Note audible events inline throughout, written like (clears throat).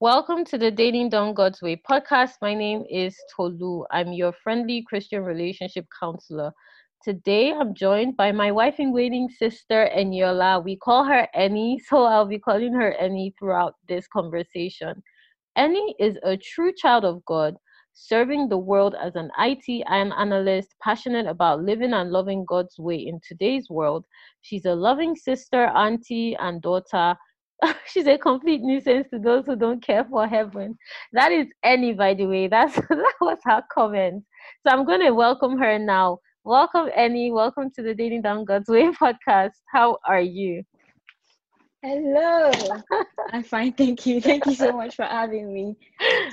Welcome to the Dating Down God's Way podcast. My name is Tolu. I'm your friendly Christian relationship counselor. Today I'm joined by my wife in waiting sister Eniola. We call her Annie, (laughs) so I'll be calling her Annie throughout this conversation. Annie is a true child of God, serving the world as an IT and analyst, passionate about living and loving God's way in today's world. She's a loving sister, auntie, and daughter (laughs) she's a complete nuisance to those who don't care for heaven. That is Annie, by the way. That's (laughs) that was her comment. So I'm going to welcome her now. Welcome, Annie. Welcome to the Dating Down God's Way (laughs) podcast. How are you? Hello. I'm fine, thank you. Thank you so much for having me.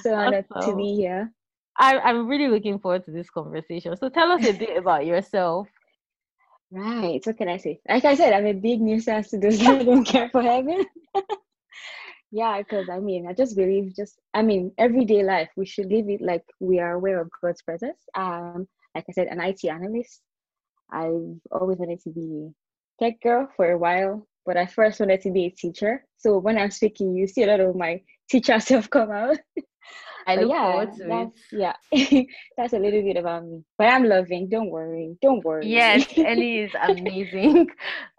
So honored awesome. to be here. I, I'm really looking forward to this conversation. So tell us a bit about yourself. Right. What can I say? Like I said, I'm a big nuisance to those who don't care for heaven. (laughs) yeah, because I mean, I just believe just I mean, everyday life we should live it like we are aware of God's presence. Um, like I said, an IT analyst. I've always wanted to be tech girl for a while, but I first wanted to be a teacher. So when I'm speaking, you see a lot of my teacher self (laughs) come out. I look yeah, forward to that's, it. Yeah, (laughs) that's a little bit about me. But I'm loving. Don't worry. Don't worry. Yes, Ellie is (laughs) amazing.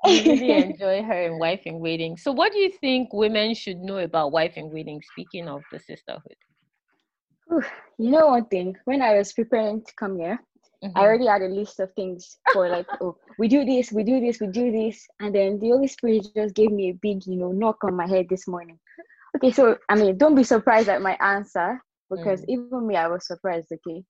I really (laughs) enjoy her in Wife in Waiting. So, what do you think women should know about Wife in Waiting? Speaking of the sisterhood. you know one thing. When I was preparing to come here, Mm-hmm. I already had a list of things for like, oh, we do this, we do this, we do this. And then the Holy Spirit just gave me a big, you know, knock on my head this morning. Okay, so I mean, don't be surprised at my answer because mm. even me, I was surprised. Okay.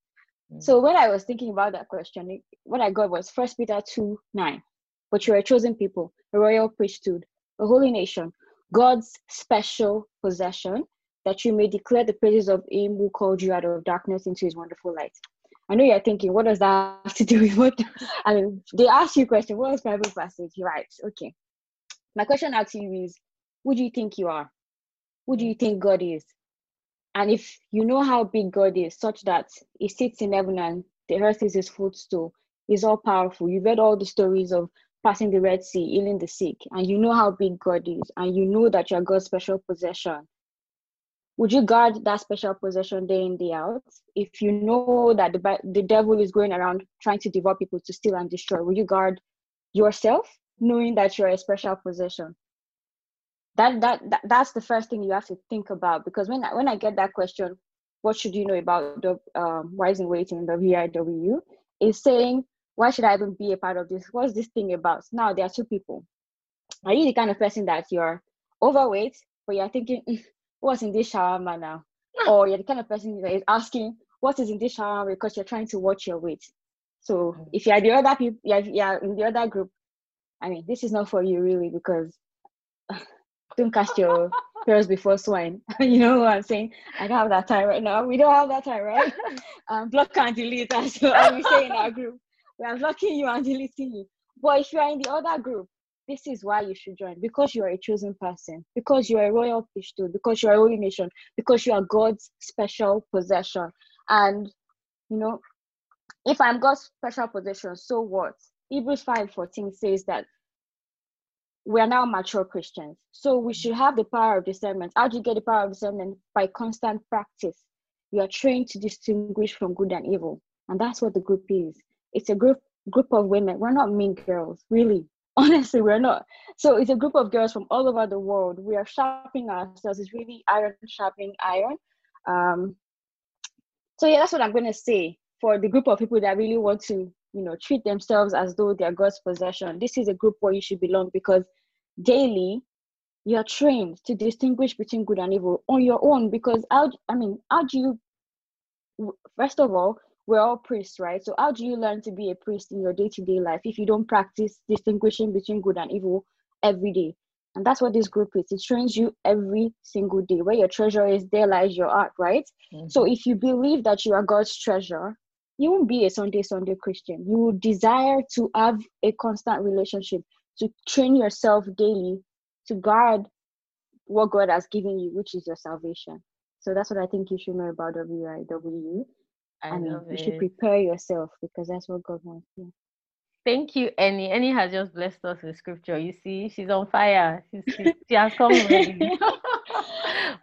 Mm. So when I was thinking about that question, what I got was First Peter 2 9. But you are a chosen people, a royal priesthood, a holy nation, God's special possession, that you may declare the praises of him who called you out of darkness into his wonderful light. I know you're thinking, what does that (laughs) have to do with what? (laughs) I mean, they ask you a question, what is Bible passage? Right. Okay. My question out to you is, who do you think you are? Who do you think God is? And if you know how big God is, such that He sits in heaven and the earth is His footstool, He's all powerful. You've read all the stories of passing the Red Sea, healing the sick, and you know how big God is, and you know that you're God's special possession. Would you guard that special possession day in, day out? If you know that the, the devil is going around trying to devour people to steal and destroy, will you guard yourself knowing that you're a special possession? That, that that that's the first thing you have to think about because when I, when I get that question, what should you know about the um, Wives in Waiting, the VIW, is saying why should I even be a part of this? What's this thing about? Now there are two people. Are you the kind of person that you're overweight, but you're thinking, mm, what's in this shawarma now? (laughs) or you're the kind of person that is asking, what is in this shawarma because you're trying to watch your weight. So mm. if you're the other people, yeah, yeah, in the other group, I mean, this is not for you really because don't cast your pearls before swine. (laughs) you know what I'm saying? I don't have that time right now. We don't have that time, right? (laughs) um, block and delete. What we say in our group. We are blocking you and deleting you. But if you are in the other group, this is why you should join because you are a chosen person, because you are a royal priesthood, because you are a holy nation, because you are God's special possession. And you know, if I'm God's special possession, so what? Hebrews 5 14 says that we are now mature Christians. So we should have the power of discernment. How do you get the power of discernment? By constant practice. You are trained to distinguish from good and evil. And that's what the group is. It's a group group of women. We're not mean girls, really. (laughs) Honestly, we're not. So it's a group of girls from all over the world. We are sharpening ourselves. It's really iron sharpening iron. Um, so yeah, that's what I'm gonna say for the group of people that really want to you know treat themselves as though they're god's possession. This is a group where you should belong because daily you're trained to distinguish between good and evil on your own because how i mean how do you first of all we're all priests right? So how do you learn to be a priest in your day-to-day life if you don't practice distinguishing between good and evil every day? And that's what this group is. It trains you every single day. Where your treasure is there lies your art right? Mm-hmm. so if you believe that you are god's treasure you won't be a Sunday Sunday Christian. You will desire to have a constant relationship, to train yourself daily to guard what God has given you, which is your salvation. So that's what I think you should know about WIW. I, I mean, you should prepare yourself because that's what God wants. Yeah. Thank you, Annie. Annie has just blessed us with scripture. You see, she's on fire. She's, she, she has come ready. (laughs)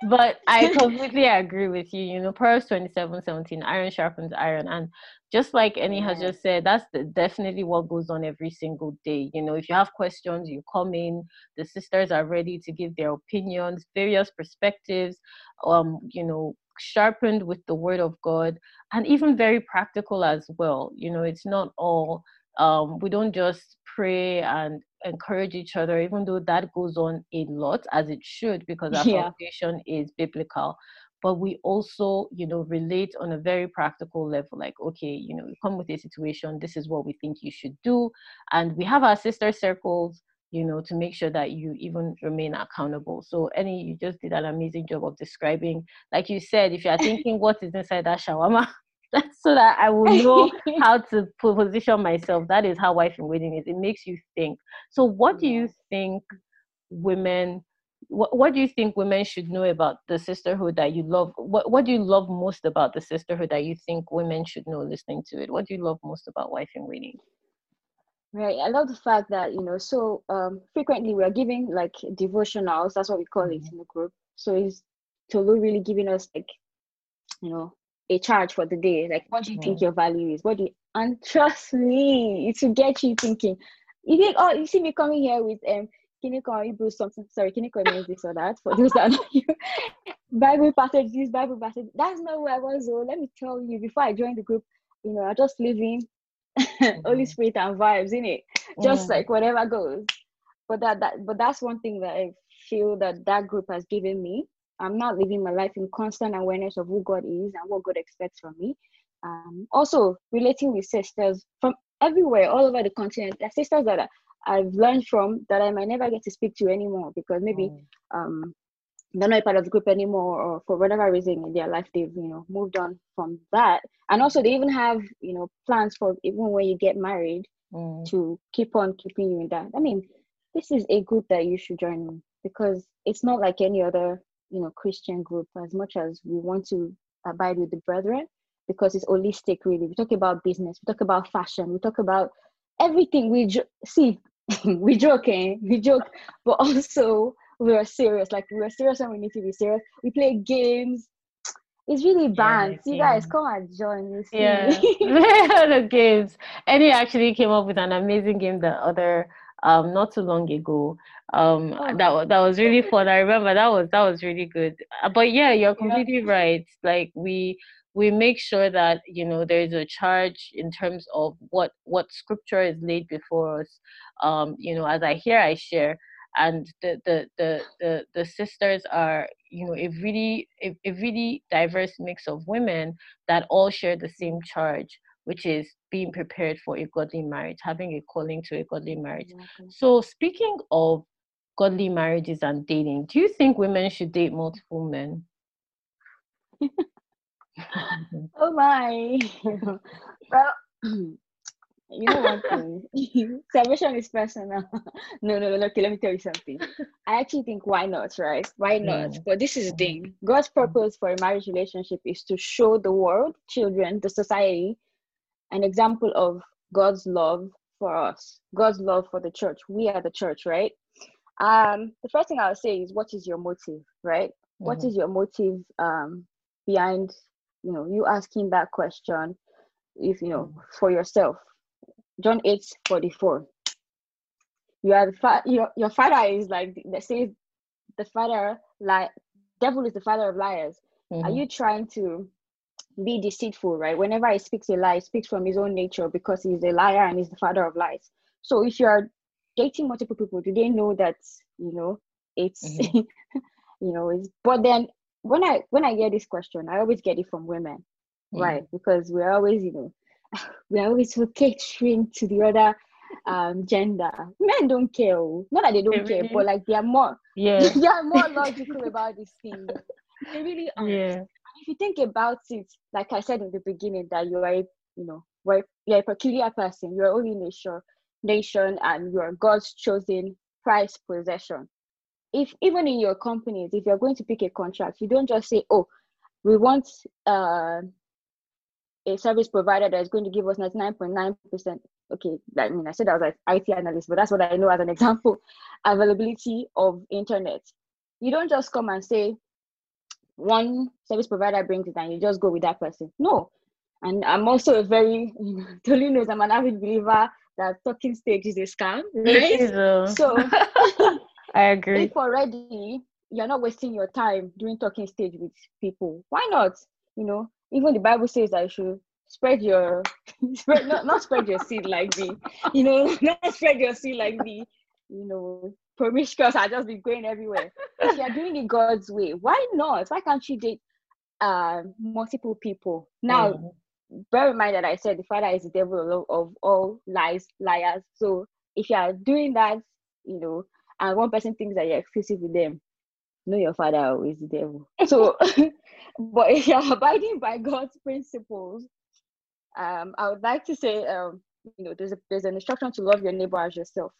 but I (laughs) completely agree with you. You know, Proverbs 27 17, iron sharpens iron. And just like Annie yeah. has just said, that's the, definitely what goes on every single day. You know, if you have questions, you come in, the sisters are ready to give their opinions, various perspectives, um, you know, sharpened with the word of God, and even very practical as well. You know, it's not all um, we don't just pray and encourage each other, even though that goes on a lot as it should, because (laughs) our yeah. foundation is biblical. But we also, you know, relate on a very practical level, like, okay, you know, you come with a situation, this is what we think you should do. And we have our sister circles, you know, to make sure that you even remain accountable. So, Annie, you just did an amazing job of describing, like you said, if you're (laughs) thinking what is inside that shawarma, (laughs) so that I will know (laughs) how to position myself. That is how wife in waiting is. It makes you think. So, what do you think women? What, what do you think women should know about the sisterhood that you love? What What do you love most about the sisterhood that you think women should know listening to it? What do you love most about wife in waiting? Right. I love the fact that, you know, so um, frequently we are giving like devotionals, that's what we call mm-hmm. it in the group. So is Tolu really giving us like, you know, a charge for the day. Like, what do you think your value is? What do you, and trust me, it will get you thinking. You think, oh, you see me coming here with um, can you call Hebrew something? Sorry, can you call me this or that for those that know you? (laughs) Bible passage, this Bible passage. That's not where I was. Though. Let me tell you, before I joined the group, you know, I just living mm-hmm. (laughs) Holy Spirit and vibes in it, just mm. like whatever goes. But that that but that's one thing that I feel that that group has given me I'm not living my life in constant awareness of who God is and what God expects from me. Um, also, relating with sisters from everywhere, all over the continent, the sisters that I've learned from that I might never get to speak to anymore because maybe mm. um, they're not a part of the group anymore, or for whatever reason in their life they've you know moved on from that. And also, they even have you know plans for even when you get married mm. to keep on keeping you in that. I mean, this is a group that you should join because it's not like any other you know christian group as much as we want to abide with the brethren because it's holistic really we talk about business we talk about fashion we talk about everything we jo- see (laughs) we joke eh? we joke but also we are serious like we are serious when we need to be serious we play games it's really bad. Yeah, you guys come and join. You see. Yeah, (laughs) (laughs) the games. Eddie actually came up with an amazing game the other um not too long ago. Um oh. that that was really fun. I remember that was that was really good. Uh, but yeah you're completely yeah. right. Like we we make sure that you know there is a charge in terms of what what scripture is laid before us. Um you know as i hear i share. And the the the the, the sisters are you know a really a, a really diverse mix of women that all share the same charge which is being prepared for a godly marriage, having a calling to a godly marriage. Exactly. So, speaking of godly marriages and dating, do you think women should date multiple men? (laughs) oh my. (laughs) well, (clears throat) you know one thing. (laughs) Salvation is personal. no, no, no. Okay, let me tell you something. I actually think why not, right? Why not? But this is the thing. God's purpose for a marriage relationship is to show the world, children, the society, an example of God's love for us, God's love for the church. We are the church, right? Um, the first thing I'll say is what is your motive, right? Mm-hmm. What is your motive um behind you know you asking that question if you know for yourself. John 8 44. You are the fa- your, your father is like they say the father like devil is the father of liars. Mm-hmm. Are you trying to be deceitful, right? Whenever he speaks a lie, he speaks from his own nature because he's a liar and he's the father of lies. So if you're dating multiple people, do they know that you know it's mm-hmm. (laughs) you know it's but then when I when I get this question, I always get it from women, mm-hmm. right? Because we're always, you know, (laughs) we're always so catering to the other um gender. Men don't care. Oh. Not that they don't care, but like they are more (laughs) yeah they are more logical about this thing. They really are. Yeah if you think about it, like I said in the beginning, that you are, you know, you're a peculiar person, you're only nation, nation, and you're God's chosen prize possession. If even in your companies, if you're going to pick a contract, you don't just say, "Oh, we want uh, a service provider that is going to give us 99.9 percent." Okay, I mean, I said I was an IT analyst, but that's what I know as an (laughs) example. Availability of internet. You don't just come and say, one service provider brings it and you just go with that person. No. And I'm also a very, (laughs) Tolu knows I'm an avid believer that talking stage is a scam, right? (laughs) So (laughs) I agree. If already you're not wasting your time doing talking stage with people, why not? You know, even the Bible says that you should spread your spread not, not spread your seed like me, you know, not spread your seed like me, you know, promiscuous I just be going everywhere. if you're doing it God's way, why not? Why can't you date uh multiple people? Now mm. bear in mind that I said the father is the devil of all lies, liars. So if you are doing that, you know, and one person thinks that you're exclusive with them, know your father is the devil. So, (laughs) but if you're abiding by God's principles, um, I would like to say, um, you know, there's a, there's an instruction to love your neighbor as yourself.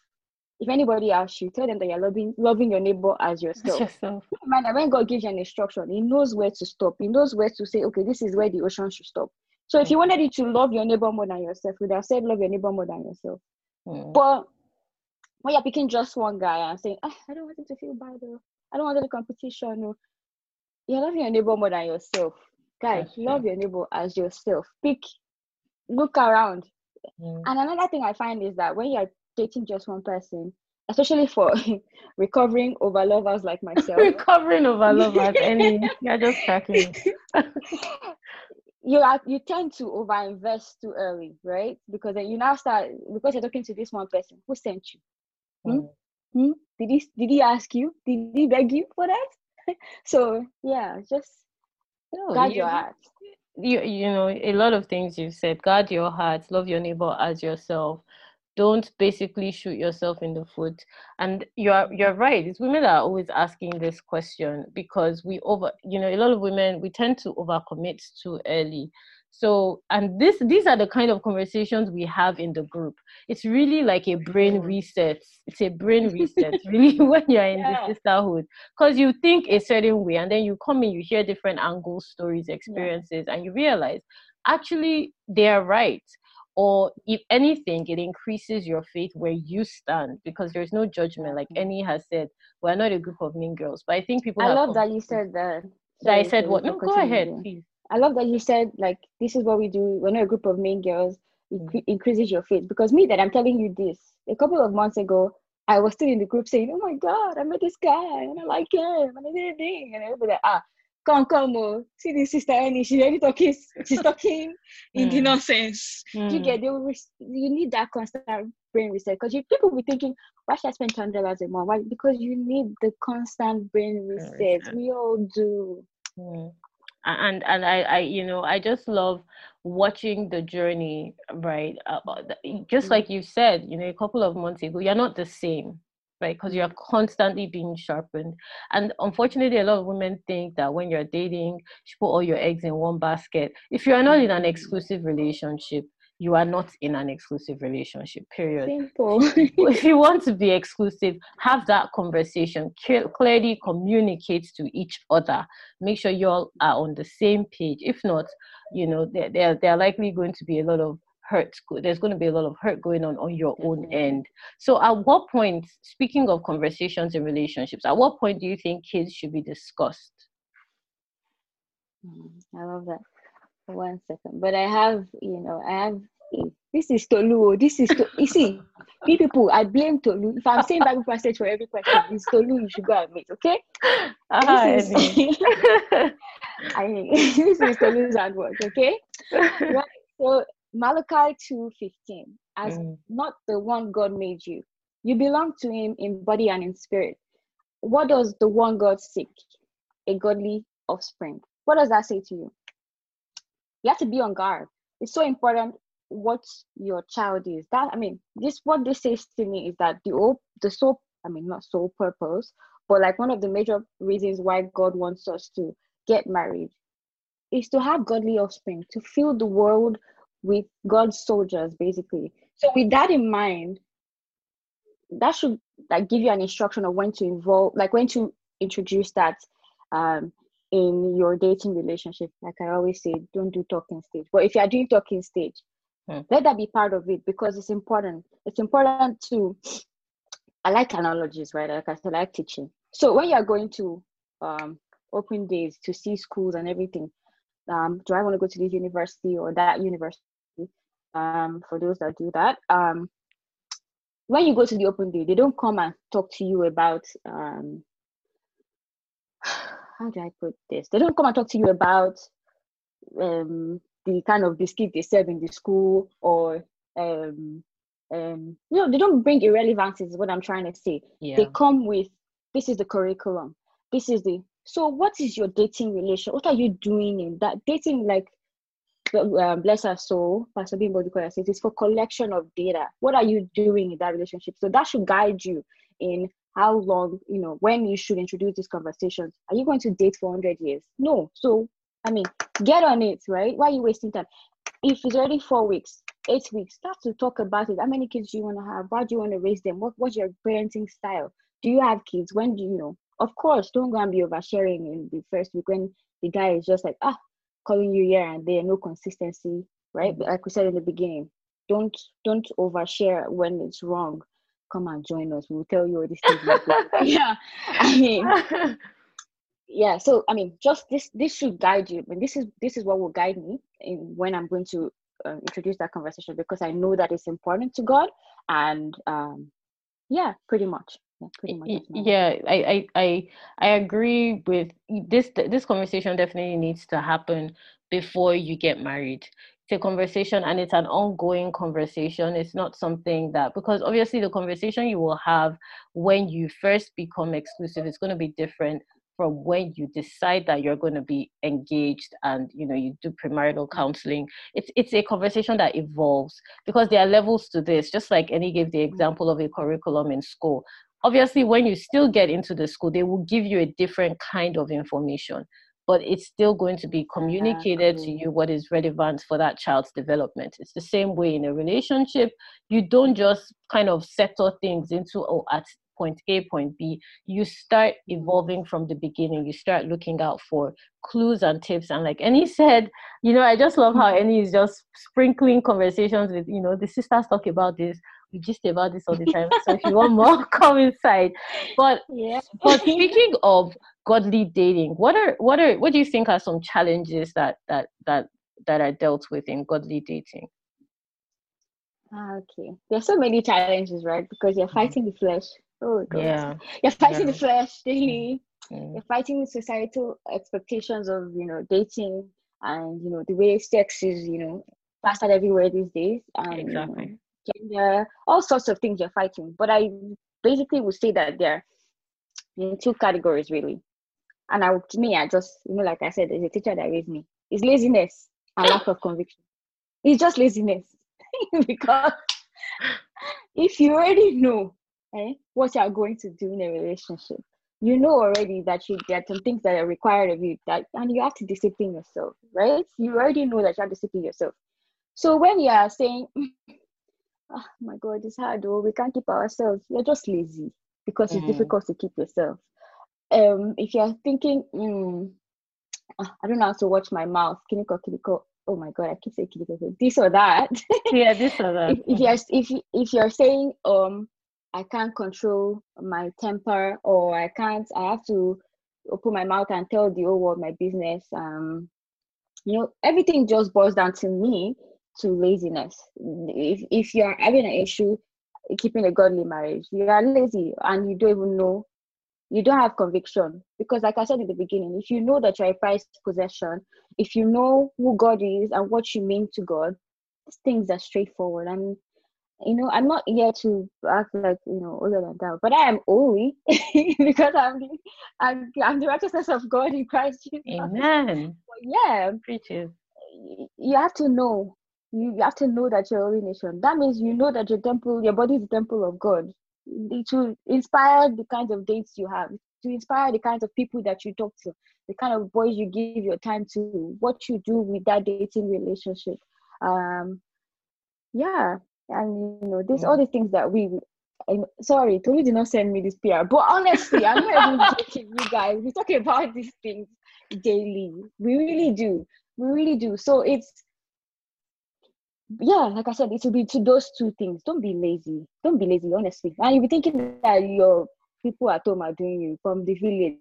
If anybody asks you, tell them that you're loving loving your neighbor as (laughs) yourself. yourself. Man, when God gives you an instruction, He knows where to stop. He knows where to say, okay, this is where the ocean should stop. So if you wanted you to love your neighbor more than yourself, you would have said love your neighbor more than yourself. Mm. But when you're picking just one guy and saying, ah, I don't want him to feel bad though. I don't want the competition. No. You're loving your neighbor more than yourself. Guys, love your neighbor as yourself. Pick, look around. Mm. And another thing I find is that when you're dating just one person, especially for (laughs) recovering over lovers like myself. (laughs) recovering over lovers, Annie (laughs) you're just cracking. you are you tend to overinvest too early, right? Because then you now start because you're talking to this one person who sent you. Hmm? Mm. Hmm? Did he did he ask you? Did he beg you for that? so yeah, just guard you, your heart. You you know a lot of things you've said. Guard your heart. Love your neighbor as yourself. Don't basically shoot yourself in the foot. And you're you're right. It's women that are always asking this question because we over you know a lot of women we tend to overcommit too early so and this these are the kind of conversations we have in the group it's really like a brain mm. reset it's a brain reset (laughs) really (laughs) when you're in yeah. the sisterhood because you think a certain way and then you come in you hear different angles stories experiences yeah. and you realize actually they're right or if anything it increases your faith where you stand because there's no judgment like Annie has said we're not a group of mean girls but i think people i love that you said that that i said what no go ahead please I love that you said like this is what we do. We're not a group of mean girls. It mm. increases your faith because me that I'm telling you this a couple of months ago. I was still in the group saying, "Oh my God, I met this guy and I like him and I did a thing," and everybody like, ah, come come oh, see this sister Annie, she's already talking, she's talking (laughs) in the mm. nonsense. Mm. You get they will, you need that constant brain reset because people will be thinking, why should I spend hundred dollars a month? Why? Because you need the constant brain reset. We all do. Mm and and I, I you know i just love watching the journey right uh, just mm. like you said you know a couple of months ago you're not the same right? Because you're constantly being sharpened. And unfortunately a lot of women think that when you're dating you put all your eggs in one basket. If you are not in an exclusive relationship you are not in an exclusive relationship period. Simple. (laughs) if you want to be exclusive have that conversation. Clearly communicate to each other. Make sure you all are on the same page. If not you know there, there, there are likely going to be a lot of hurt there's going to be a lot of hurt going on on your own end so at what point speaking of conversations and relationships at what point do you think kids should be discussed mm, i love that one second. But I have, you know, I have this is Tolu. This is to, you see, people. I blame Tolu. If I'm saying Bible passage for every question, it's Tolu. You should go and meet. Okay. Uh-huh, this is, (laughs) I mean, (laughs) this is Tolu's handwork. Okay. (laughs) Right. So Malachi two fifteen, as mm. not the one God made you, you belong to Him in body and in spirit. What does the one God seek? A godly offspring. What does that say to you? you have to be on guard. It's so important what your child is. That I mean, this what this says to me is that the whole the sole I mean not sole purpose, but like one of the major reasons why God wants us to get married is to have godly offspring, to fill the world with God's soldiers, basically. So with that in mind, that should like give you an instruction of when to involve, like when to introduce that um, in your dating relationship, like I always say, don't do talking stage. But if you are doing talking stage, hmm. let that be part of it because it's important. It's important to. I like analogies, right? Like I said, I like teaching. So when you are going to, um, open days to see schools and everything. Um, do I want to go to this university or that university? Um, for those that do that, um, when you go to the open day, they don't come and talk to you about um, (sighs) how do I put this? They don't come and talk to you about um, the kind of biscuit they serve in the school or um, um, you know, they don't bring irrelevances, is what I'm trying to say. Yeah. They come with this is the curriculum, this is the so what is your dating relation? What are you doing in that dating like bless our soul, Pastor Bimbo says it's for collection of data. What are you doing in that relationship? So that should guide you in how long, you know, when you should introduce these conversations. Are you going to date for 100 years? No. So, I mean, get on it, right? Why are you wasting time? If it's already four weeks, eight weeks, start to talk about it. How many kids do you want to have? How do you want to raise them? What, what's your parenting style? Do you have kids? When do you know? Of course, don't go and be oversharing in the first week when the guy is just like, ah, calling you here and there, no consistency, right? But like we said in the beginning, don't don't overshare when it's wrong. Come and join us. We'll tell you all these things. (laughs) yeah, (laughs) I mean, (laughs) yeah. So I mean, just this this should guide you. And this is this is what will guide me in when I'm going to uh, introduce that conversation because I know that it's important to God and um, yeah, pretty much yeah I, I i i agree with this this conversation definitely needs to happen before you get married. It's a conversation and it's an ongoing conversation. It's not something that because obviously the conversation you will have when you first become exclusive is going to be different from when you decide that you're going to be engaged and you know you do premarital counseling. It's it's a conversation that evolves because there are levels to this. Just like Annie gave the example of a curriculum in school obviously when you still get into the school they will give you a different kind of information but it's still going to be communicated to you what is relevant for that child's development. It's the same way in a relationship. You don't just kind of settle things into oh at point a point b. You start evolving from the beginning. You start looking out for clues and tips. And like Annie said you know i just love how (laughs) Annie is just sprinkling conversations with you know the sisters talk about this we just about this all the time. So if you want more, (laughs) come inside. But yeah. but speaking of godly dating, what are what are what do you think are some challenges that that that that are dealt with in godly dating? Ah, okay, there's so many challenges, right? Because you're mm-hmm. fighting the flesh. Oh God. Yeah. You're fighting yeah. the flesh daily. Mm-hmm. You're fighting societal expectations of you know dating and you know the way sex is you know plastered everywhere these days. And, exactly. You know, gender, all sorts of things you're fighting. But I basically would say that they're in two categories really. And I to me, I just, you know, like I said, there's a teacher that raised me. It's laziness and lack of conviction. It's just laziness. (laughs) because if you already know eh, what you're going to do in a relationship, you know already that you there are some things that are required of you that and you have to discipline yourself, right? You already know that you have to discipline yourself. So when you are saying (laughs) oh my god it's hard oh we can't keep ourselves. You're just lazy because it's mm. difficult to keep yourself. Um if you're thinking mm, i don't know how to watch my mouth. Kiniko kiniko. Oh my god i keep saying kiniko. This or that. (laughs) Yeah this or that. If, if you're if, if you're saying um i can't control my temper or i can't i have to open my mouth and tell the whole world my business um you know everything just boils down to me to laziness. If if you're having an issue keeping a godly marriage, you are lazy and you don't even know, you don't have conviction. Because like I said in the beginning, if you know that you're a prized possession, if you know who God is and what you mean to God, things are straightforward. And you know, I'm not here to act like you know older than that, but I am holy (laughs) because I'm the I'm, I'm the righteousness of God in Christ Jesus. Amen. But yeah, preaches. You have to know you have to know that you're a holy nation. That means you know that your temple, your body is the temple of God. It will inspire the kinds of dates you have, to inspire the kinds of people that you talk to, the kind of boys you give your time to, what you do with that dating relationship. Um, yeah, and you know, there's yeah. all the things that we. I'm sorry, Tolu did not send me this PR, but honestly, I'm not even (laughs) joking, you guys. We talk about these things daily. We really do. We really do. So it's yeah, like I said, it will be to those two things. Don't be lazy. Don't be lazy, honestly. And you'll be thinking that your people at home are doing you from the village.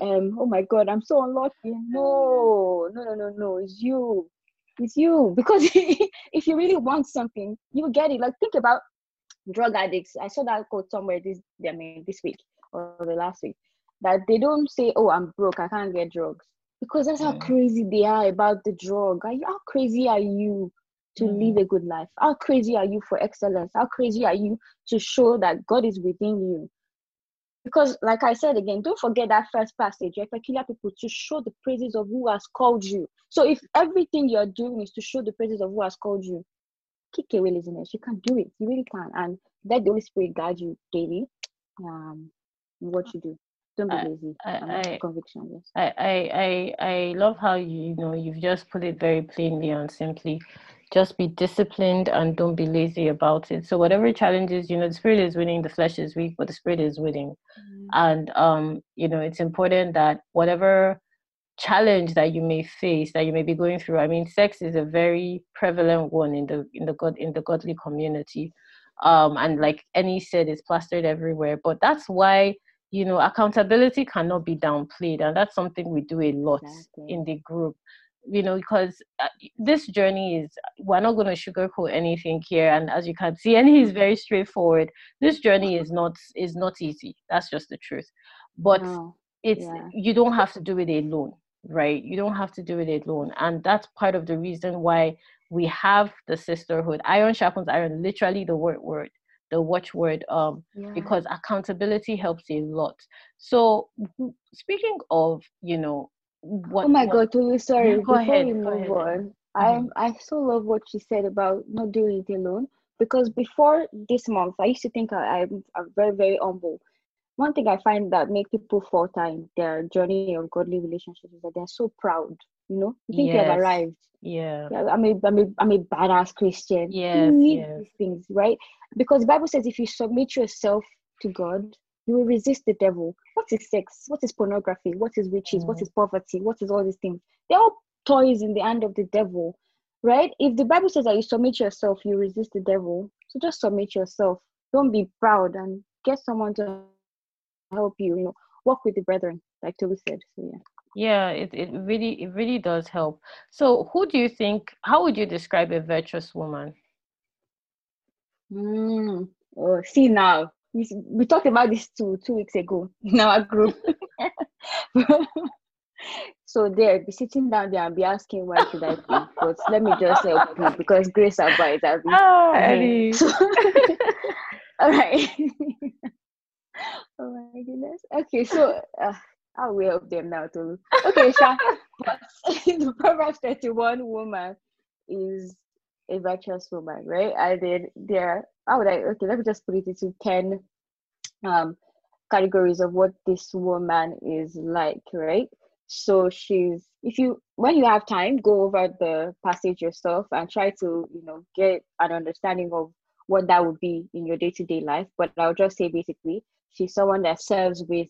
um, oh my God, I'm so unlucky. No, no, no, no, no, it's you. It's you. Because (laughs) if you really want something, you get it. Like, think about drug addicts. I saw that quote somewhere this, I mean, this week or the last week that they don't say, oh, I'm broke, I can't get drugs. Because that's how mm. crazy they are about the drug. Are you, how crazy are you to live a good life? How crazy are you for excellence? How crazy are you to show that God is within you? Because, like I said again, don't forget that first passage, you're peculiar people to show the praises of who has called you. So, if everything you're doing is to show the praises of who has called you, kick away laziness. You can do it. You really can. And let the Holy Spirit guide you daily um, in what you do. Don't be lazy. I, I, conviction, yes. I, I, I, I love how you, you know you've just put it very plainly and simply just be disciplined and don't be lazy about it so whatever challenges you know the spirit is winning the flesh is weak but the spirit is winning mm-hmm. and um you know it's important that whatever challenge that you may face that you may be going through i mean sex is a very prevalent one in the in the god in the godly community um and like Annie said it's plastered everywhere but that's why you know accountability cannot be downplayed and that's something we do a lot exactly. in the group you know because uh, this journey is we're not going to sugarcoat anything here and as you can see and he's very straightforward this journey is not is not easy that's just the truth but no. it's yeah. you don't have to do it alone right you don't have to do it alone and that's part of the reason why we have the sisterhood iron sharpens iron literally the word word the watchword um yeah. because accountability helps a lot so speaking of you know what, oh my what, god totally sorry before ahead, we move on mm-hmm. i i so love what she said about not doing it alone because before this month i used to think I, i'm, I'm very very humble one thing i find that make people falter in their journey of godly relationships is that they're so proud you know you think yes. you have arrived yeah i'm a i'm a, I'm a badass christian yes, yes. these things right because the bible says if you submit yourself to god you will resist the devil. What is sex? What is pornography? What is riches? Mm. What is poverty? What is all these things? They're all toys in the hand of the devil, right? If the Bible says that you submit yourself, you resist the devil. So just submit yourself. Don't be proud and get someone to help you. You know, walk with the brethren, like Toby said. So yeah. Yeah, it, it really it really does help. So who do you think how would you describe a virtuous woman? Mm, oh, see now we, we talked about this two two weeks ago (laughs) in our group. (laughs) so there, be sitting down there and be asking why should I pay? But let me just help you because grace abides. Oh, (laughs) ah, so, all right. oh my goodness. Okay, so uh, I'll help them now too. Okay, Sha. (laughs) (laughs) the Proverbs 31 woman is a virtuous woman, right? I did there. How would I? Okay, let me just put it into ten um, categories of what this woman is like, right? So she's if you when you have time, go over the passage yourself and try to you know get an understanding of what that would be in your day to day life. But I'll just say basically, she's someone that serves with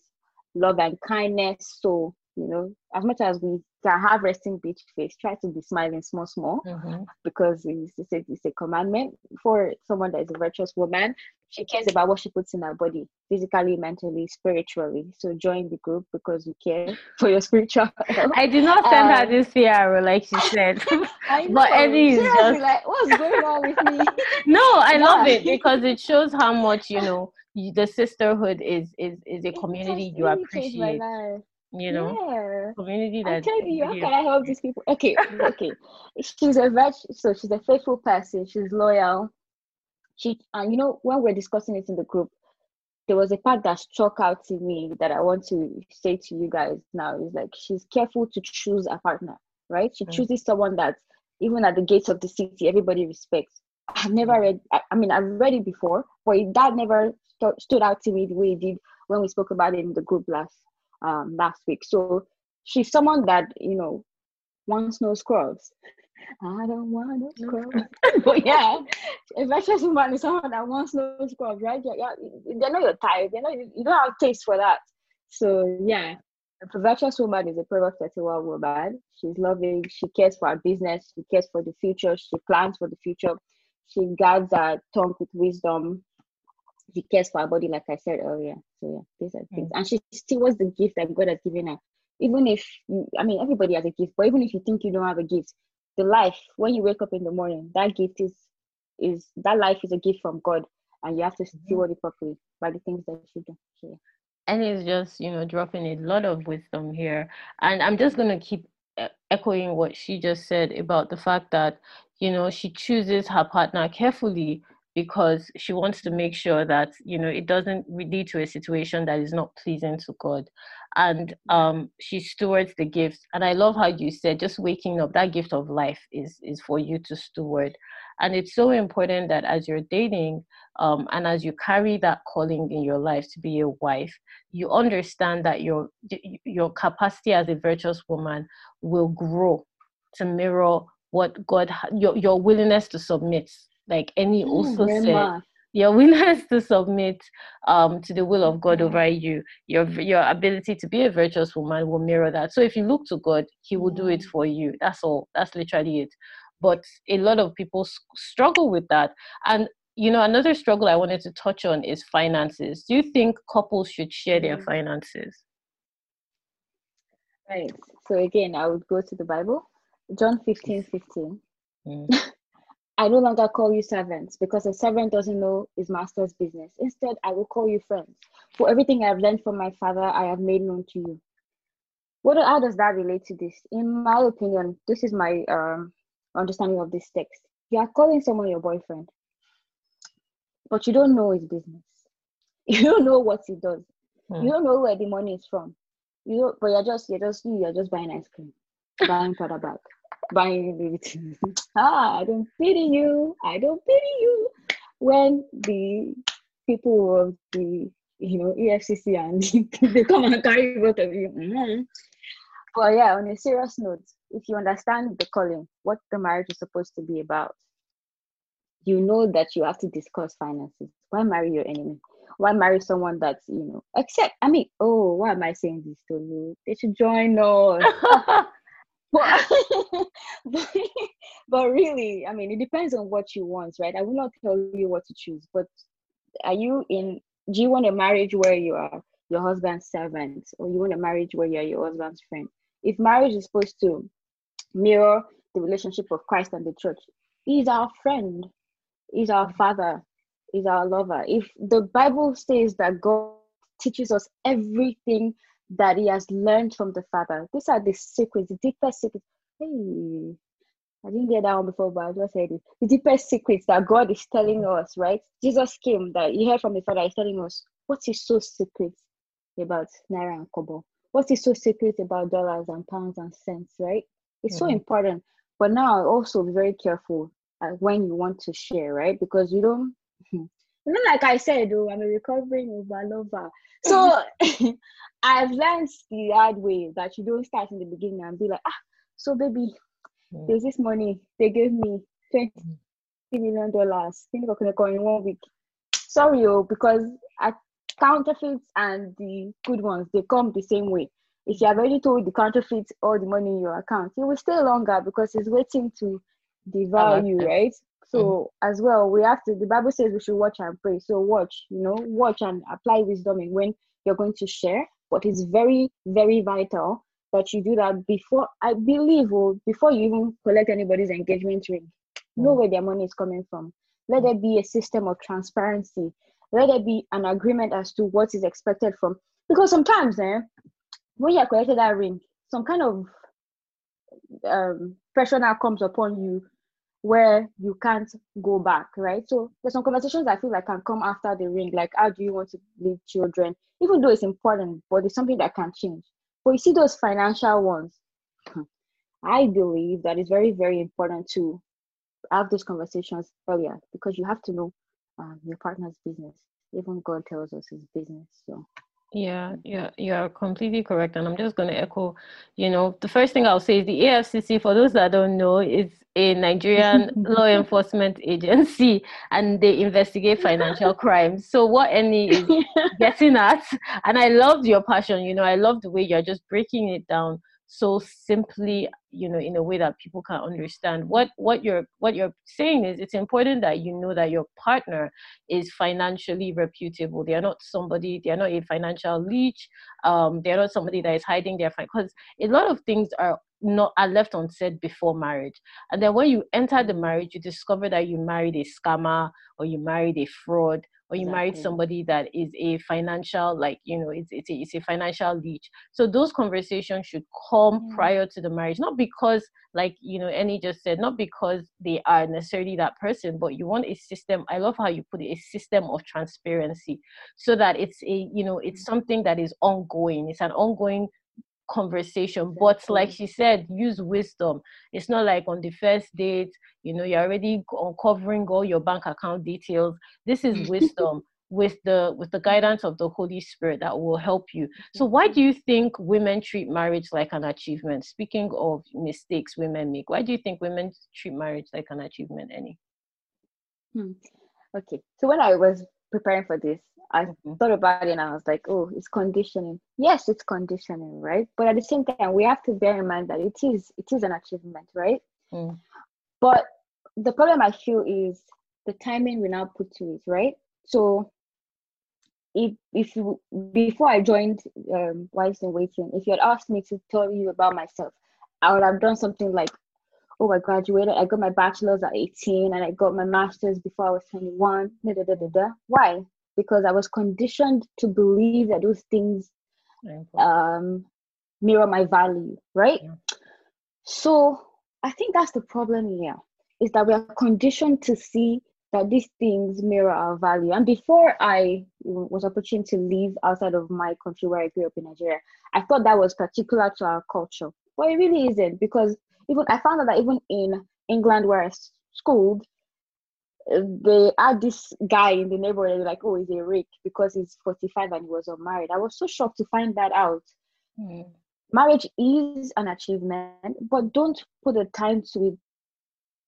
love and kindness. So you know, as much as we can have resting bitch face, try to be smiling small, small, mm-hmm. because it's, it's, a, it's a commandment for someone that is a virtuous woman. She cares about what she puts in her body, physically, mentally, spiritually. So join the group because you care (laughs) for your spiritual health. I did not send um, her this PR, like she said. (laughs) I (laughs) know. but Eddie is just like, what's going on with me? no, I yeah. love it because it shows how much you know the sisterhood is is is a community you appreciate you know yeah. community that I'm telling you, how can I help these people? Okay, (laughs) okay. she's a veg so she's a faithful person, she's loyal. She and you know, when we're discussing it in the group, there was a part that struck out to me that I want to say to you guys now is like she's careful to choose a partner, right? She mm. chooses someone that even at the gates of the city, everybody respects. I've never mm. read, I, I mean, I've read it before, but that never st- stood out to me the way it did when we spoke about it in the group last um, last week. So she's someone that you know wants no scrubs. (laughs) I don't want no scrubs. (laughs) but yeah, a virtuous woman is someone that wants no scrubs, right? Yeah, yeah. They know you're tired. They know you, you don't have taste for that. So yeah, a virtuous woman is a Proverbs 31 woman. She's loving. She cares for her business. She cares for the future. She plans for the future. She guards her tongue with wisdom. She cares for her body, like I said earlier. So yeah, these are things. Mm. And she still was the gift that God has given her. Even if you, I mean, everybody has a gift, but even if you think you don't have a gift, the life when you wake up in the morning, that gift is is that life is a gift from God, and you have to steward it properly by the things that you do. So, and it's just you know dropping a lot of wisdom here, and I'm just gonna keep echoing what she just said about the fact that you know she chooses her partner carefully because she wants to make sure that you know it doesn't lead to a situation that is not pleasing to god. And um she stewards the gifts. And i love how you said just waking up that gift of life is is for you to steward. And it's so important that as you're dating um, and as you carry that calling in your life to be a wife you understand that your your capacity as a virtuous woman will grow to mirror what god your, your willingness to submit like also mm, said, your willingness to submit um, to the will of God over you, your your ability to be a virtuous woman will mirror that. So if you look to God, He will do it mm. for you. That's all. That's literally it. But a lot of people struggle with that. And you know, another struggle I wanted to touch on is finances. Do you think couples should share their mm. finances? Right. So again, I would go to the Bible, John 15, 15. Mm. (laughs) I no longer call you servants because a servant doesn't know his master's business. Instead, I will call you friends. For everything I have learned from my father, I have made known to you. What how does that relate to this? In my opinion, this is my um, understanding of this text. You are calling someone your boyfriend, but you don't know his business. (laughs) You don't know what he does. Hmm. You don't know where the money is from. You don't, but you're just you're just you, you're just buying ice cream, buying Prada bag buying it. (laughs) ah, I don't pity you. I don't pity you. When the people of the you know EFCC and (laughs) they come and carry both of you. Mm-hmm. But yeah, on a serious note, if you understand the calling, what the marriage is supposed to be about, you know that you have to discuss finances. Why marry your enemy? Why marry someone that's you know? Except, I mean, oh, why am I saying this to you? They should join us. (laughs) but, (laughs) (laughs) but, really, I mean, it depends on what you want, right? I will not tell you what to choose, but are you in? Do you want a marriage where you are your husband's servant, or you want a marriage where you're your husband's friend? If marriage is supposed to mirror the relationship of Christ and the church, he's our friend, he's our father, he's our lover. If the Bible says that God teaches us everything that he has learned from the Father. These are the secrets, the deepest secrets. Hey, I didn't get that one before, but I just said it. The deepest secrets that God is telling us, right? Jesus came, that he heard from the Father, he's telling us what is so secret about Naira and Kobo? What is so secret about dollars and pounds and cents, right? It's mm-hmm. so important. But now also be very careful uh, when you want to share, right? Because you don't, (laughs) you know, like I said, oh, I'm a recovering over lover. So (laughs) I've learned the hard way that you don't start in the beginning and be like, ah, so baby, mm. there's this money they gave me twenty million dollars. Think of in one week. Sorry, oh, because counterfeits and the good ones they come the same way. If you have already told the counterfeit all the money in your account, it will stay longer because it's waiting to devour you, right? So mm-hmm. as well, we have to. The Bible says we should watch and pray. So watch, you know, watch and apply wisdom in when you're going to share. But it's very, very vital that you do that before. I believe, or oh, before you even collect anybody's engagement ring, mm-hmm. know mm. where their money is coming from. Let there be a system of transparency. Let there be an agreement as to what is expected from. Because sometimes, eh, when you have collected that ring, some kind of um, pressure now comes upon you where you can't go back, right? So there's some conversations I feel like can come after the ring, like how do you want to lead children, even though it's important, but it's something that can change. But you see those financial ones, I believe that it's very, very important to have those conversations earlier because you have to know um, your partner's business. Even God tells us his business. So yeah, yeah, you're completely correct. And I'm just going to echo, you know, the first thing I'll say is the EFCC, for those that don't know, is a Nigerian (laughs) law enforcement agency and they investigate financial crimes. So, what Annie (laughs) is getting at, and I loved your passion, you know, I love the way you're just breaking it down so simply you know in a way that people can understand. What what you're what you're saying is it's important that you know that your partner is financially reputable. They are not somebody they are not a financial leech. Um they're not somebody that is hiding their because a lot of things are not are left unsaid before marriage. And then when you enter the marriage you discover that you married a scammer or you married a fraud or you exactly. married somebody that is a financial like you know it's, it's, a, it's a financial leech so those conversations should come mm. prior to the marriage not because like you know Annie just said not because they are necessarily that person but you want a system i love how you put it a system of transparency so that it's a you know it's something that is ongoing it's an ongoing conversation but like she said use wisdom. It's not like on the first date you know you're already uncovering all your bank account details. This is wisdom with the with the guidance of the holy spirit that will help you. So why do you think women treat marriage like an achievement? Speaking of mistakes women make why do you think women treat marriage like an achievement Annie hmm. okay. So when i was preparing for this I mm-hmm. thought about it and I was like, oh, it's conditioning. Yes, it's conditioning, right? But at the same time, we have to bear in mind that it is it is an achievement, right? Mm. But the problem I feel is the timing we now put to it, right? So if if you before I joined um, Wives in Waiting, if you had asked me to tell you about myself, I would have done something like, oh, I graduated, I got my bachelor's at 18, and I got my master's before I was 21. Da, da, da, da, da. Why? because I was conditioned to believe that those things um, mirror my value, right? Yeah. So I think that's the problem here is that we are conditioned to see that these things mirror our value. And before I was opportune to live outside of my country where I grew up in Nigeria, I thought that was particular to our culture. But it really isn't because even I found out that even in England where I schooled, they had this guy in the neighborhood like oh he's a rake because he's 45 and he was unmarried. I was so shocked to find that out. Mm. marriage is an achievement but don't put a time to it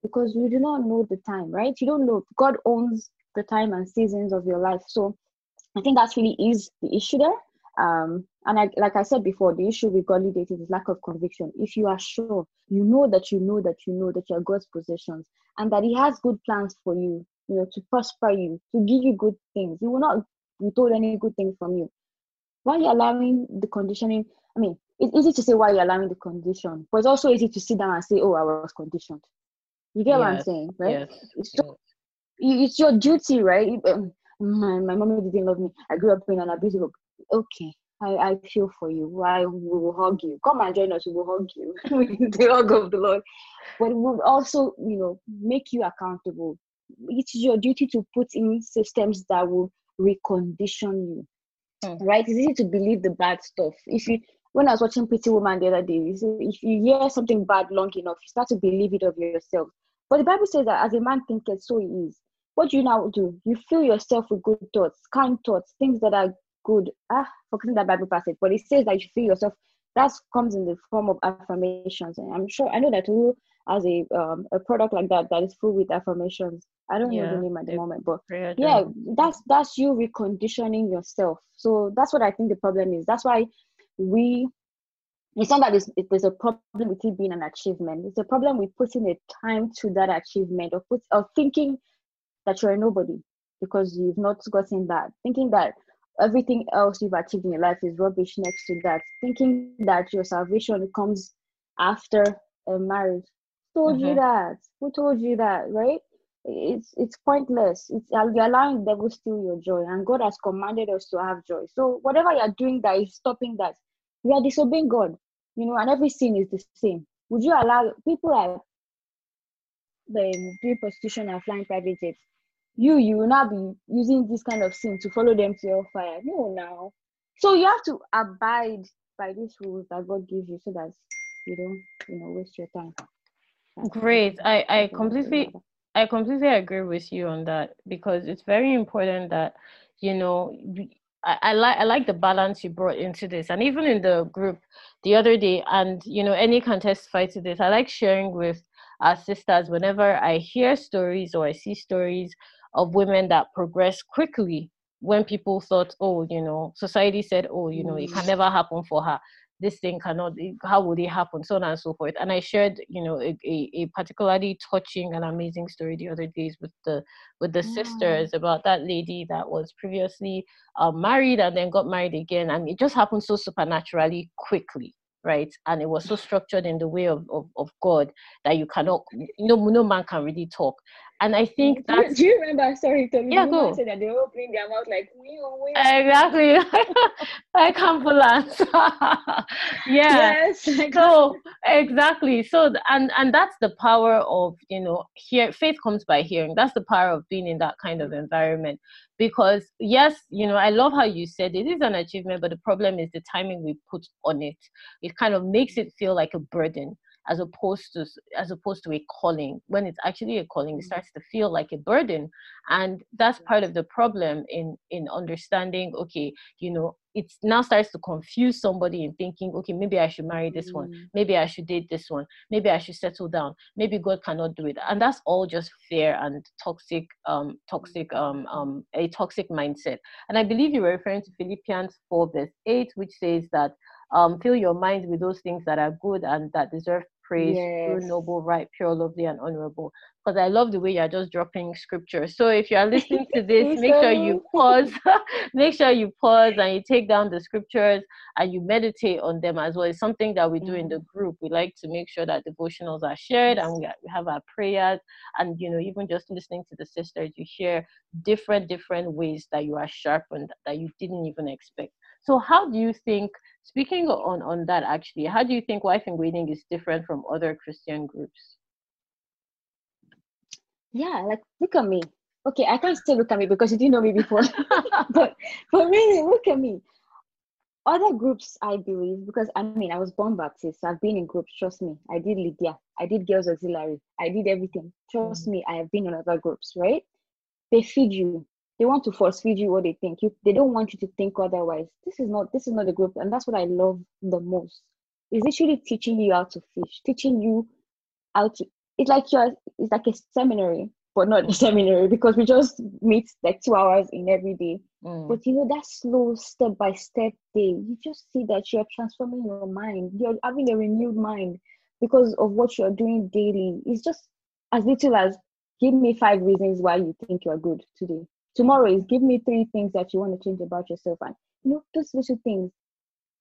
because you do not know the time right? You don't know. God owns the time and seasons of your life. So i think that's really is the issue there um and I, like i said before the issue with godly dating is lack of conviction. If you are sure you know that you know that you know that you're god's possessions and that he has good plans for you you know to prosper you to give you good things. He will not withhold any good thing from you. Why are you allowing the conditioning? I mean it's easy to say why you're allowing the condition? But it's also easy to sit down and say oh i was conditioned. You get yes. what i'm saying right? yes. it's, so, it's your duty right? Um, my, my mom didn't love me. I grew up in an abusive okay I, I feel for you. I will hug you. Come and join us. We will hug you (laughs) with the hug of the Lord. But we'll also, you know, make you accountable. It's your duty to put in systems that will recondition you. Mm. Right? It's easy to believe the bad stuff. If you when I was watching Pretty Woman the other day, if you hear something bad long enough, you start to believe it of yourself. But the Bible says that as a man thinketh, so he is. What do you now do? You fill yourself with good thoughts, kind thoughts, things that are good. Ah, focusing that Bible passage, but it says that you feel yourself. That comes in the form of affirmations, and I'm sure I know that you as a um, a product like that that is full with affirmations. I don't yeah, know the name at the moment, but yeah, that's that's you reconditioning yourself. So that's what I think the problem is. That's why we. It's not that it's, it, there's a problem with it being an achievement. It's a problem with putting a time to that achievement, or put or thinking that you're a nobody because you've not gotten that. Thinking that everything else you've achieved in your life is rubbish next to that. Thinking that your salvation comes after a marriage. Who told mm-hmm. you that? Who told you that, right? It's it's pointless. It's you're allowing the devil steal your joy, and God has commanded us to have joy. So whatever you're doing that is stopping that, you are disobeying God. You know, and every sin is the same. Would you allow people are the doing prostitution and flying private jets? You you will not be using this kind of sin to follow them to your fire. No, now. So you have to abide by these rules that God gives you so that you don't, you know, waste your time. Great. I, I completely I completely agree with you on that because it's very important that, you know, I, I like I like the balance you brought into this. And even in the group the other day, and you know, Annie can testify to this. I like sharing with our sisters whenever I hear stories or I see stories of women that progress quickly when people thought, oh, you know, society said, oh, you know, it can mm. never happen for her. this thing cannot how would it happen so on and so forth and i shared you know a, a, a particularly touching and amazing story the other days with the with the yeah. sisters about that lady that was previously uh, married and then got married again and it just happened so supernaturally quickly right? And it was so structured in the way of, of, of God that you cannot, no, no man can really talk. And I think that. Do you remember? Sorry, Tony. Yeah, go. Said that they were opening their mouth like, we always. Oh, exactly, (laughs) like ambulance. (laughs) yeah. Yes. (laughs) So exactly. So and and that's the power of you know here. Faith comes by hearing. That's the power of being in that kind of environment because yes you know i love how you said it is an achievement but the problem is the timing we put on it it kind of makes it feel like a burden as opposed to as opposed to a calling. When it's actually a calling it mm-hmm. starts to feel like a burden. And that's part of the problem in in understanding okay you know it now starts to confuse somebody in thinking okay maybe i should marry this one. Mm. maybe i should date this one. Maybe i should settle down. Maybe god cannot do it. And that's all just fear and toxic um toxic um um a toxic mindset. And i believe you were referring to philippians 4 verse 8 which says that um, fill your mind with those things that are good and that deserve praise, yes. true, noble, right, pure, lovely, and honorable. Because I love the way you're just dropping scripture. So if you are listening to (laughs) this, make sure you pause. (laughs) make sure you pause and you take down the scriptures and you meditate on them as well. It's something that we do in the mm. group. We like to make sure that devotionals are shared and we, we have our prayers. And you know, even just listening to the sisters, you share different different ways that you are sharpened that you didn't even expect. So how do you think Speaking on, on that, actually, how do you think Wife in Waiting is different from other Christian groups? Yeah, like look at me. Okay, I can't say look at me because you didn't know me before. (laughs) but but really, look at me. Other groups, I believe, because I mean, I was born Baptist. So I've been in groups. Trust me. I did Lydia. I did Girls Auxiliary. I did everything. Trust mm-hmm. me. I have been in other groups. Right? They feed you they want to force feed you what they think. You they don't want you to think otherwise. This is not this is not the group and that's what i love the most. Is literally teaching you how to fish teaching you how to it's like you're it's like a seminary but not a (laughs) seminary because we just meet like two hours in every day. Mm. but you know that slow step by step day you just see that you're transforming your mind. You're having a renewed mind because of what you're doing daily. It's just as little as give me five reasons why you think you're good today tomorrow is give me three things that you want to change about yourself and you know those little things.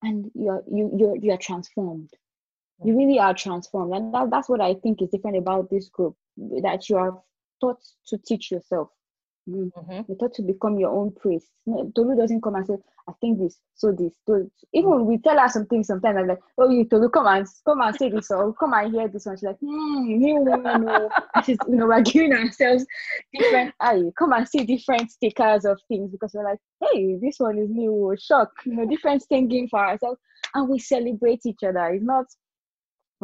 And you're you you're you're transformed. You mm. really are transformed. And that, that's what i think is different about this group that you are taught to teach yourself Mm-hmm. You thought to become your own priest. No, Tolu doesn't come and say, I think this, so this. So even we tell her some things sometimes, I'm like, oh, you Tolu, come and come and say this or come and hear this one. She's like, hmm, no, no, no. (laughs) She's, you know, we're giving ourselves different, I come and see different stickers of things because we're like, hey, this one is new, shock, you know, different thinking for ourselves. And we celebrate each other. It's not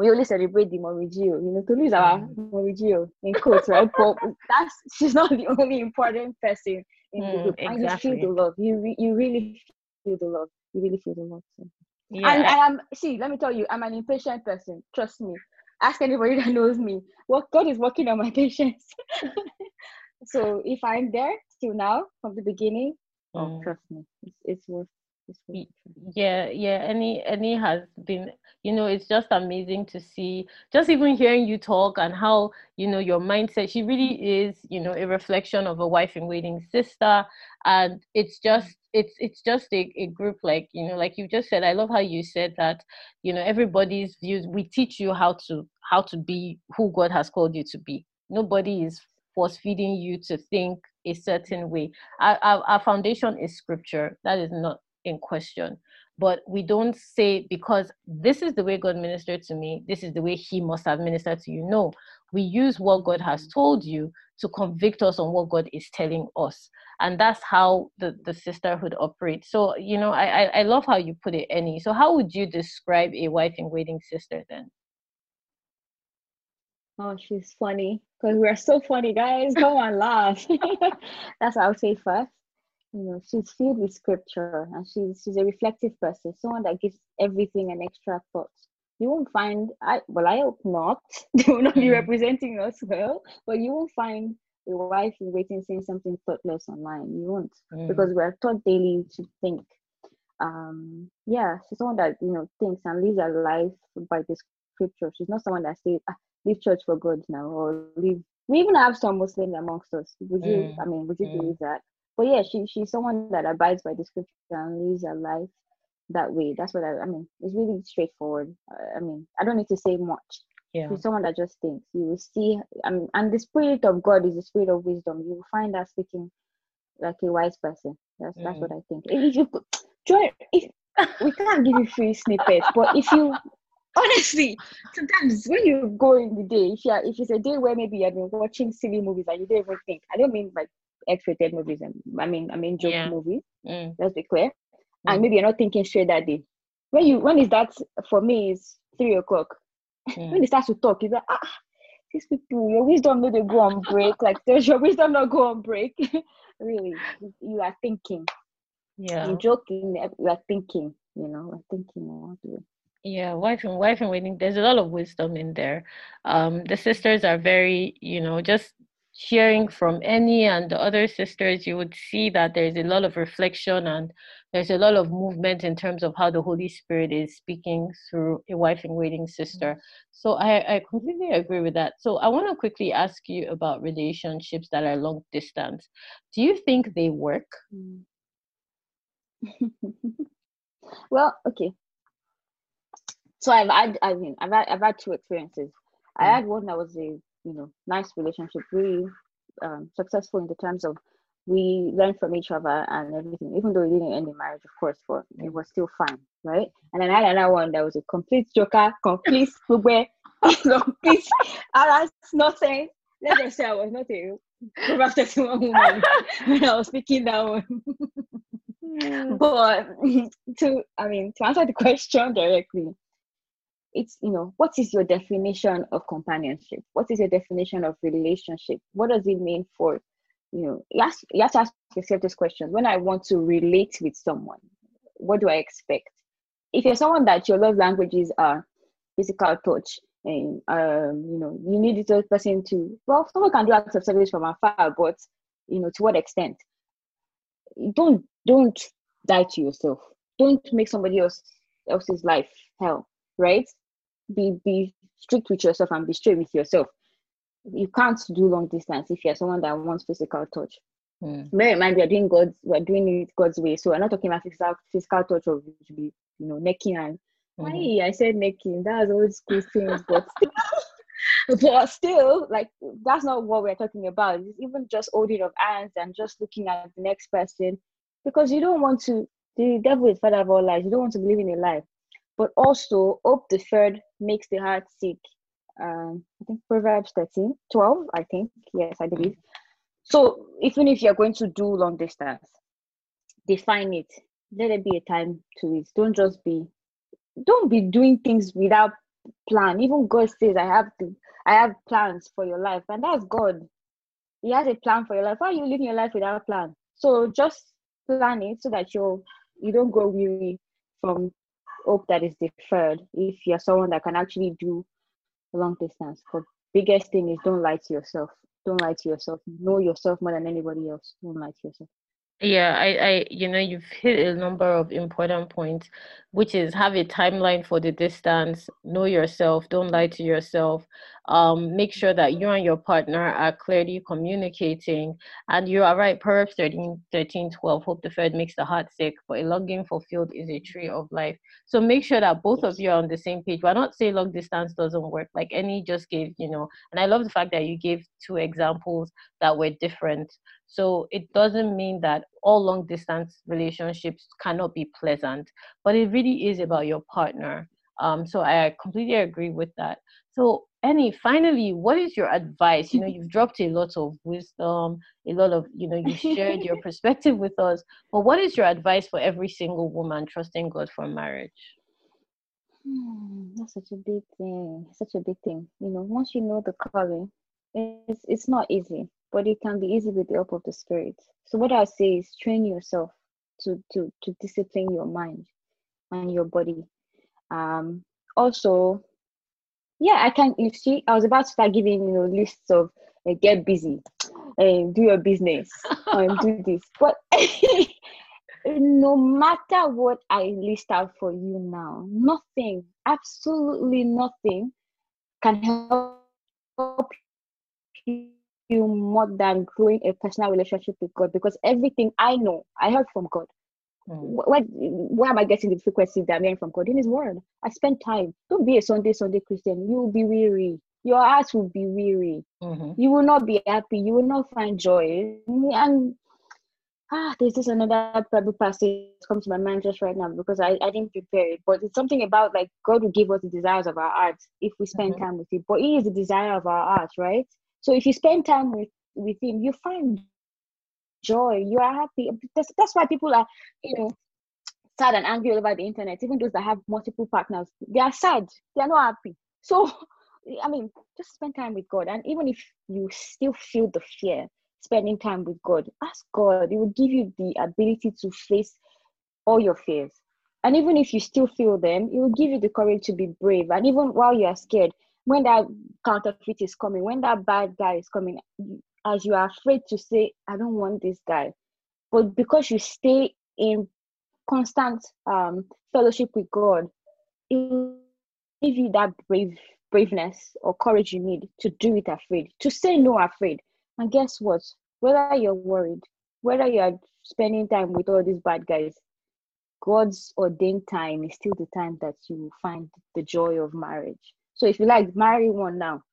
we only celebrate the Momigio. You know, Tolu is our mm. Mummy G.O. in quotes, right? (laughs) but that's she's not the only important person in mm, the group. Exactly. You feel the love. You re- you really feel the love. You really feel the love. So. Yeah. And, and I'm see, let me tell you, I'm an impatient person. Trust me. Ask anybody (laughs) that knows me. What God is working on my (laughs) patience. so if I'm there till now from the beginning, oh, mm. oh, trust me, it's, it's worth yeah yeah Annie Annie has been you know it's just amazing to see just even hearing you talk and how you know your mindset she really is you know a reflection of a wife in waiting sister. And it's just it's it's just a, a group like you know like you just said i love how you said that you know everybody's views we teach you how to how to be who god has called you to be. Nobody is force feeding you to think a certain way. Our, our, our foundation is scripture. That is not in question. But we don't say because this is the way God ministered to me, this is the way He must have ministered to you. No, we use what God has told you to convict us on what God is telling us. And that's how the, the sisterhood operates. So, you know, I, I, I love how you put it, Annie. So, how would you describe a wife in waiting sister then? Oh, she's funny because we're so funny, guys. Come on, laugh. (laughs) That's what I'll say first you know she's filled with scripture and she's she's a reflective person someone that gives everything an extra thought you won't find i well i hope not (laughs) they will not be mm. representing us well but you won't find a wife in waiting saying something thoughtless online you won't mm. because we're taught daily to think um yeah she's someone that you know thinks and lives her life by the scripture she's not someone that says ah, leave church for god now or leave we even have some muslims amongst us would you mm. i mean would you mm. believe that but yeah she she's someone that abides by the scripture and lives her life that way. That's what i, I mean it's really straightforward. I mean i don't need to say much. Yeah. she's someone that just thinks. You will see I mean, and the spirit of god is the spirit of wisdom. You will find her speaking like a wise person. That's mm. that's what i think. If you join if we can't give you free snippets but if you honestly sometimes when you go in the day if you are, if it's a day where maybe you've been watching silly movies and you don't even think i don't mean like x-rated movies and i mean i mean joke yeah. movies. Mm. let's be clear. Mm. and maybe you're not thinking straight that day. When you when is that for me is three o'clock. Mm. when they start to talk it's like ah these people your wisdom no they go on break. Like does your wisdom not go on break? (laughs) Really you are thinking. Yeah. You're joking you are thinking you know we're thinking what do. Yeah wife and wife and waiting there's a lot of wisdom in there. Um the sisters are very you know just hearing from Annie and the other sisters you would see that there's a lot of reflection and there's a lot of movement in terms of how the holy spirit is speaking through a wife in waiting sister so i i completely agree with that so i want to quickly ask you about relationships that are long distance do you think they work mm. (laughs) well okay so I've had, I mean, I've had, I've had two experiences. I mm. had one that was a, you know, nice relationship, really um, successful in the terms of we learned from each other and everything, even though it didn't end in marriage, of course, but it was still fine, right? And then I had another one that was a complete joker, complete (laughs) square, complete, was nothing. Let's say I was not a Proverbs (laughs) 31 woman when I was speaking that one. Mm. but (laughs) to, I mean, to answer the question directly, it's you know what is your definition of companionship? What is your definition of relationship? What does it mean for you know you have, you have to ask yourself this question. When i want to relate with someone what do i expect? If you're someone that your love languages are physical touch and um you know you need the person to well someone can do acts of service from afar but you know to what extent? Don't don't die to yourself. Don't make somebody else else's life hell right be be strict with yourself and be straight with yourself. You can't do long distance if you're someone that wants physical touch. Mm. Bear in mind, we're doing God's, we're doing it God's way. So we're not talking about physical physical touch of to be, you know, necking and mm-hmm. hey, I said necking. That's old school things, but still, (laughs) but still, like that's not what we're talking about. It's even just holding of hands and just looking at the next person because you don't want to. The devil is father of all lies. You don't want to believe in a lie but also hope deferred makes the heart sick. Um, I think Proverbs 13, 12, I think. Yes, I believe. So even if you're going to do long distance, define it. Let it be a time to it. Don't just be don't be doing things without plan. Even God says, I have to I have plans for your life, and that's God. He has a plan for your life. Why are you living your life without a plan? So just plan it so that you you don't go weary from hope that is deferred if you're someone that can actually do long distance. But biggest thing is don't lie to yourself. Don't lie to yourself. Know yourself more than anybody else. Don't lie to yourself. Yeah, I, I, you know, you've hit a number of important points, which is have a timeline for the distance, know yourself, don't lie to yourself, um, make sure that you and your partner are clearly communicating. And you are right, Proverbs 13, 13 12, hope deferred makes the heart sick, but a longing fulfilled is a tree of life. So make sure that both of you are on the same page. We're not saying long distance doesn't work, like Annie just gave, you know, and I love the fact that you gave two examples that were different. So it doesn't mean that all long distance relationships cannot be pleasant, but it really is about your partner. Um, so I completely agree with that. So Annie, finally, what is your advice? You know, you've dropped a lot of wisdom, a lot of, you know, you shared your (laughs) perspective with us. But what is your advice for every single woman trusting God for marriage? Hmm, that's such a big thing. Such a big thing. You know, once you know the calling, it's it's not easy but it can be easy with the help of the spirit. So what I say is train yourself to to to discipline your mind and your body. Um, also, yeah, I can. You see, I was about to start giving you know lists of uh, get busy, and uh, do your business, and (laughs) do this, but (laughs) no matter what I list out for you now, nothing, absolutely nothing can help you more than growing a personal relationship with God because everything I know, I heard from God. Mm. What, where am I getting the frequency that I'm hearing from God? In His Word. I spend time. Don't be a Sunday, Sunday Christian. You will be weary. Your heart will be weary. Mm-hmm. You will not be happy. You will not find joy. And ah, this is another Bible passage comes to my mind just right now because I, I didn't prepare it. But it's something about like God will give us the desires of our hearts if we spend mm-hmm. time with Him. But He is the desire of our hearts, right? So if you spend time with with Him, you find joy. You are happy. That's, that's why people are, you know, sad and angry over the internet. Even those that have multiple partners, they are sad. They are not happy. So, (laughs) I mean, just spend time with God. And even if you still feel the fear, spending time with God, ask God. He will give you the ability to face all your fears. And even if you still feel them, it will give you the courage to be brave. And even while you are scared, when that counterfeit is coming, when that bad guy is coming, as you are afraid to say, I don't want this guy. But because you stay in constant um, fellowship with God, it will give you that brave braveness or courage you need to do it afraid, to say no afraid. And guess what? Whether you're worried, whether you're spending time with all these bad guys, God's ordained time is still the time that you find the joy of marriage. So if you like, marry one now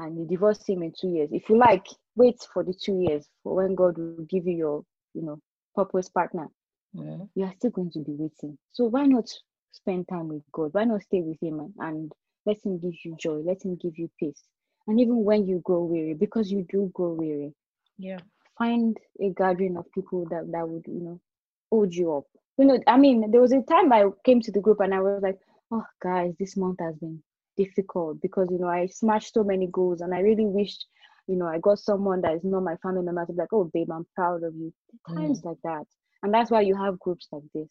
and you divorce him in two years. If you like, wait for the two years for when God will give you your, you know, purpose partner. Mm-hmm. You are still going to be waiting. So why not spend time with God? Why not stay with Him and, and let Him give you joy? Let Him give you peace. And even when you grow weary, because you do grow weary, yeah, find a gathering of people that that would, you know, hold you up. You know, I mean, there was a time I came to the group and I was like, oh, guys, this month has been difficult because you know I smashed so many goals and I really wished you know I got someone that is not my family member to be like oh babe I'm proud of you times mm. like that and that's why you have groups like this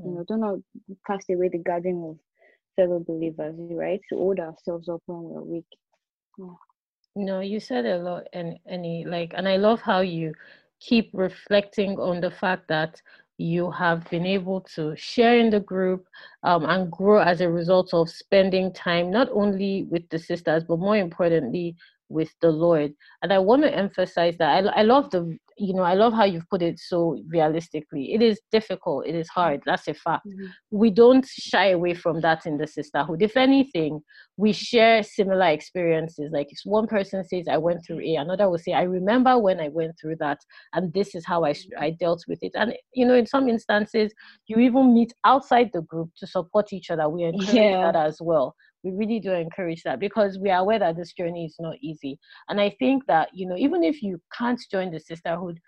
mm. you know do not cast away the gathering of fellow believers right to hold ourselves up when we're weak yeah. no you said a lot and Annie like and I love how you keep reflecting on the fact that you have been able to share in the group um, and grow as a result of spending time not only with the sisters but more importantly with the lord and i want to emphasize that i, I love the you know, I love how you've put it so realistically. It is difficult, it is hard, that's a fact. Mm-hmm. We don't shy away from that in the sisterhood. If anything, we share similar experiences. Like if one person says, I went through A, another will say, I remember when I went through that, and this is how I, I dealt with it. And, you know, in some instances, you even meet outside the group to support each other. We encourage yeah. that as well we really do encourage that because we are aware that this journey is not easy. And I think that, you know, even if you can't join the sisterhood,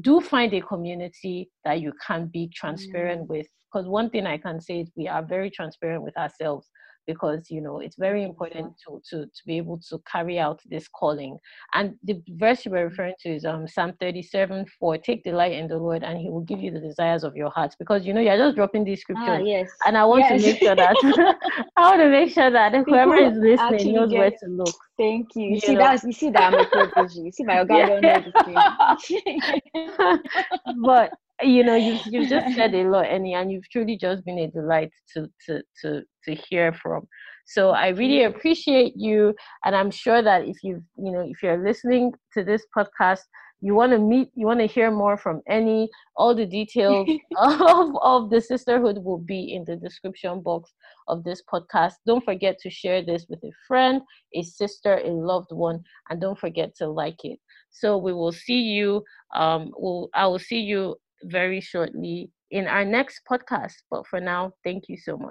do find a community that you can be transparent mm. with. Because one thing I can say is we are very transparent with ourselves because you know it's very important to, to to be able to carry out this calling and the verse you were referring to is um psalm 37 4 take delight in the lord and he will give you the desires of your hearts because you know you're just dropping these ah, scriptures ah, yes. and i want yes. to make sure that (laughs) (laughs) i want to make sure that whoever is listening knows where to look thank you you, you see know? that's you see that i'm a prodigy you see my (laughs) guy yeah. don't know but you know you've, you've just (laughs) said a lot and, and you've truly just been a delight to to to to hear from. So i really appreciate you and i'm sure that if you you know if you're listening to this podcast you want to meet you want to hear more from Annie all the details (laughs) of, of the sisterhood will be in the description box of this podcast. Don't forget to share this with a friend a sister a loved one and don't forget to like it. So we will see you um we'll, i will see you very shortly in our next podcast. But for now, thank you so much.